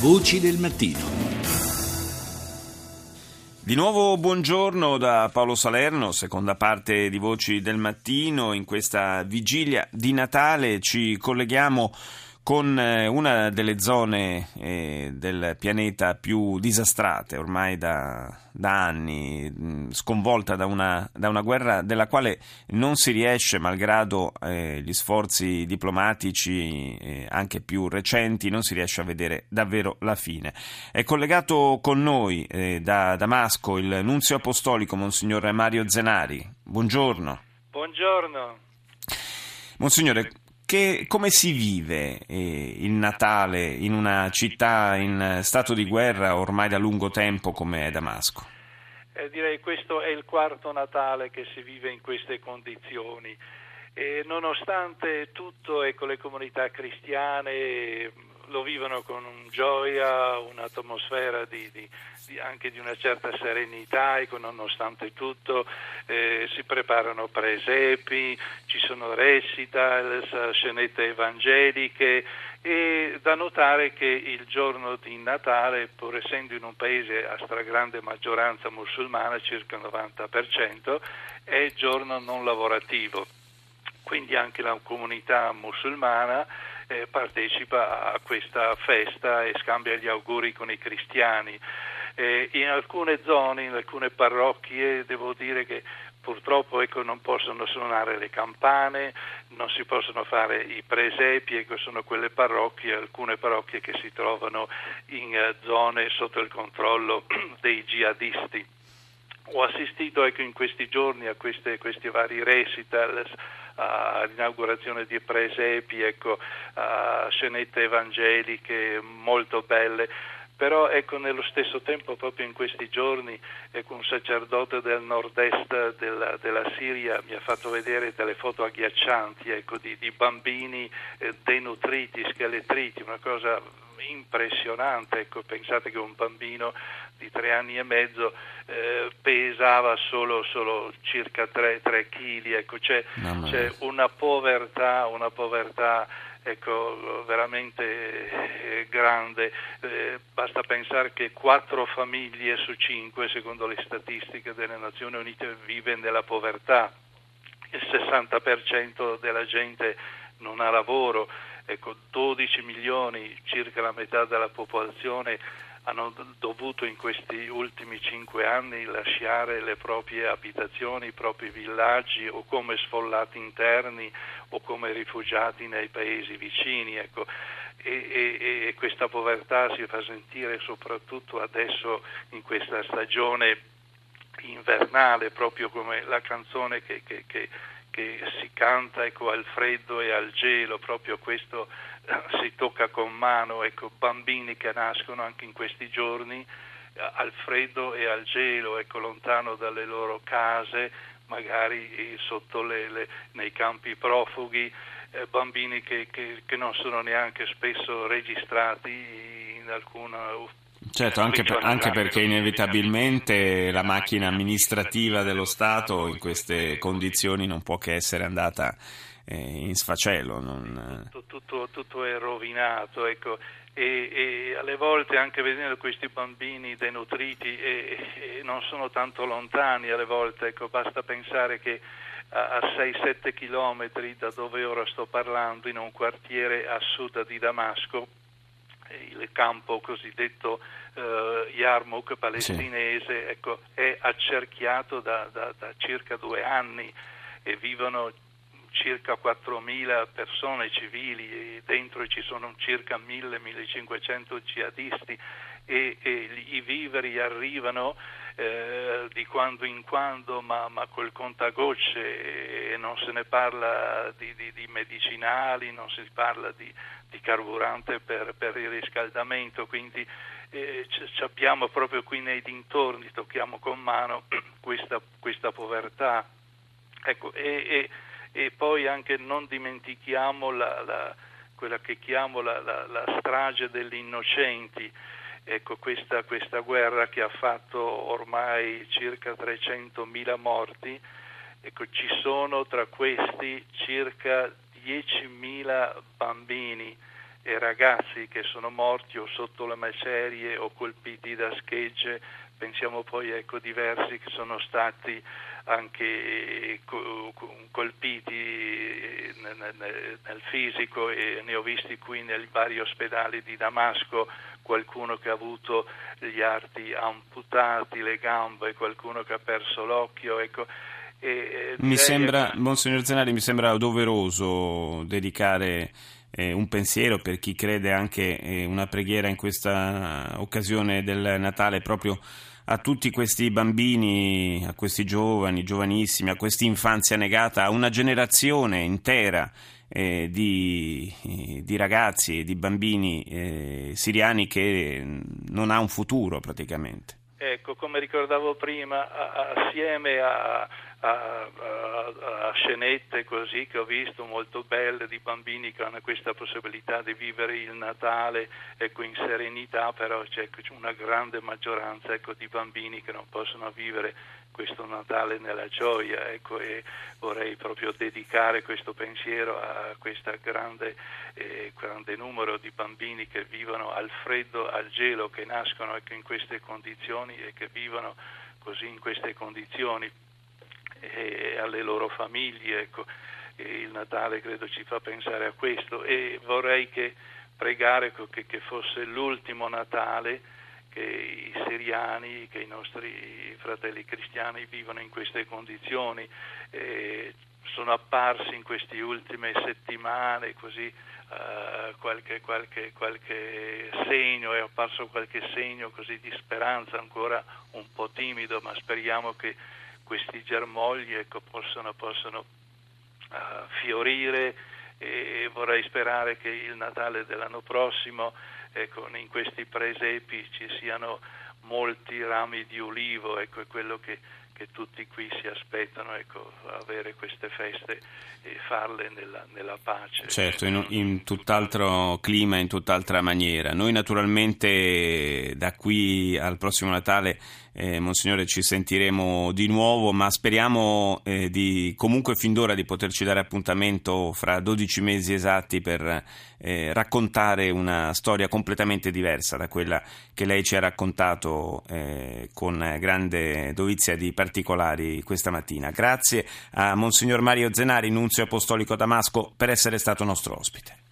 Voci del mattino. Di nuovo buongiorno da Paolo Salerno, seconda parte di Voci del Mattino. In questa vigilia di Natale ci colleghiamo con eh, una delle zone eh, del pianeta più disastrate ormai da, da anni, mm, sconvolta da una, da una, guerra della quale non si riesce, malgrado eh, gli sforzi diplomatici eh, anche più recenti, non si riesce a vedere davvero la fine. È collegato con noi da Damasco il nunzio apostolico, Monsignor Mario Zenari. Buongiorno. Buongiorno. Monsignore, che, come si vive eh, il Natale in una città in stato di guerra ormai da lungo tempo come è Damasco? Eh, direi questo è il quarto Natale che si vive in queste condizioni. E nonostante tutto, ecco, le comunità cristiane lo vivono con gioia, un'atmosfera di, di, di, anche di una certa serenità e nonostante tutto eh, si preparano presepi, ci sono recital, scenette evangeliche e da notare che il giorno di Natale, pur essendo in un paese a stragrande maggioranza musulmana, circa il 90%, è giorno non lavorativo. Quindi anche la comunità musulmana eh, partecipa a questa festa e scambia gli auguri con i cristiani. Eh, in alcune zone, in alcune parrocchie, devo dire che purtroppo ecco, non possono suonare le campane, non si possono fare i presepi, ecco, sono quelle parrocchie, alcune parrocchie che si trovano in uh, zone sotto il controllo dei jihadisti. Ho assistito ecco, in questi giorni a queste, questi vari recital all'inaugurazione di presepi, ecco, a scenette evangeliche molto belle. Però ecco nello stesso tempo proprio in questi giorni ecco, un sacerdote del nord-est della, della, Siria mi ha fatto vedere delle foto agghiaccianti ecco, di, di, bambini eh, denutriti, schelettriti, una cosa impressionante, ecco, pensate che un bambino di tre anni e mezzo eh, pesava solo, solo, circa 3, 3 kg, ecco, c'è, c'è, una povertà, una povertà ecco, veramente eh, grande, eh, basta pensare che 4 famiglie su 5, secondo le statistiche delle Nazioni Unite, vive nella povertà, il 60% della gente non ha lavoro, ecco, 12 milioni, circa la metà della popolazione, hanno dovuto in questi ultimi cinque anni lasciare le proprie abitazioni, i propri villaggi o come sfollati interni o come rifugiati nei paesi vicini. Ecco. E, e, e, questa povertà si fa sentire soprattutto adesso in questa stagione invernale, proprio come la canzone che, che, che che si canta ecco, al freddo e al gelo, proprio questo eh, si tocca con mano, ecco, bambini che nascono anche in questi giorni eh, al freddo e al gelo, ecco, lontano dalle loro case, magari eh, le, le, nei campi profughi, eh, bambini che, che, che, non sono neanche spesso registrati in alcuna Certo, anche, per, anche, perché inevitabilmente la macchina amministrativa dello Stato in queste condizioni non può che essere andata eh, in sfacelo. Non... Tutto, tutto, tutto, è rovinato, ecco. e, e, alle volte anche vedendo questi bambini denutriti e, e non sono tanto lontani, alle volte ecco, basta pensare che a 6-7 chilometri da dove ora sto parlando, in un quartiere a sud di Damasco, il campo cosiddetto eh, Yarmouk palestinese sì. ecco, è accerchiato da, da, da, circa due anni e vivono circa 4.000 persone civili e dentro ci sono circa 1.000-1.500 jihadisti e, e, i viveri arrivano eh, di quando in quando ma, ma col contagocce e non se ne parla di, di, di medicinali, non si parla di, di carburante per, per, il riscaldamento, quindi eh, c- abbiamo proprio qui nei dintorni, tocchiamo con mano questa, questa povertà. Ecco, e, e, e, poi anche non dimentichiamo la, la, quella che chiamo la, la strage degli innocenti. Ecco, questa, questa, guerra che ha fatto ormai circa 300.000 morti, ecco, ci sono tra questi circa 10.000 bambini e ragazzi che sono morti o sotto le macerie o colpiti da schegge, pensiamo poi ecco diversi che sono stati anche colpiti nel fisico e ne ho visti qui nei vari ospedali di Damasco qualcuno che ha avuto gli arti amputati, le gambe, qualcuno che ha perso l'occhio. Ecco. E, mi sembra, Monsignor Zenari, mi sembra doveroso dedicare eh, un pensiero per chi crede anche eh, una preghiera in questa occasione del Natale proprio a tutti questi bambini, a questi giovani, giovanissimi, a questa infanzia negata, a una generazione intera eh, di, di, ragazzi e di bambini eh, siriani che non ha un futuro praticamente. Ecco, come ricordavo prima, assieme a a, a, a, scenette così che ho visto molto belle di bambini che hanno questa possibilità di vivere il Natale ecco, in serenità, però c'è una grande maggioranza ecco, di bambini che non possono vivere questo Natale nella gioia ecco, e vorrei proprio dedicare questo pensiero a questo grande, eh, grande, numero di bambini che vivono al freddo, al gelo, che nascono ecco, in queste condizioni e che vivono così in queste condizioni e alle loro famiglie. Ecco. il Natale credo ci fa pensare a questo e vorrei che pregare che, che fosse l'ultimo Natale che i siriani, che i nostri fratelli cristiani vivono in queste condizioni. Eh, sono apparsi in queste ultime settimane così uh, qualche, qualche, qualche, segno, è apparso qualche segno così di speranza ancora un po' timido, ma speriamo che questi germogli ecco, possono, possono uh, fiorire e vorrei sperare che il Natale dell'anno prossimo ecco, in questi presepi ci siano molti rami di ulivo, ecco, è quello che che tutti qui si aspettano, ecco, avere queste feste e farle nella, nella pace. Certo, in, in, tutt'altro clima, in tutt'altra maniera. Noi naturalmente da qui al prossimo Natale, eh, Monsignore, ci sentiremo di nuovo, ma speriamo eh, di, comunque fin d'ora di poterci dare appuntamento fra 12 mesi esatti per eh, raccontare una storia completamente diversa da quella che lei ci ha raccontato eh, con grande dovizia di partecipazione particolari questa mattina. Grazie a Monsignor Mario Zenari, nunzio apostolico Damasco, per essere stato nostro ospite.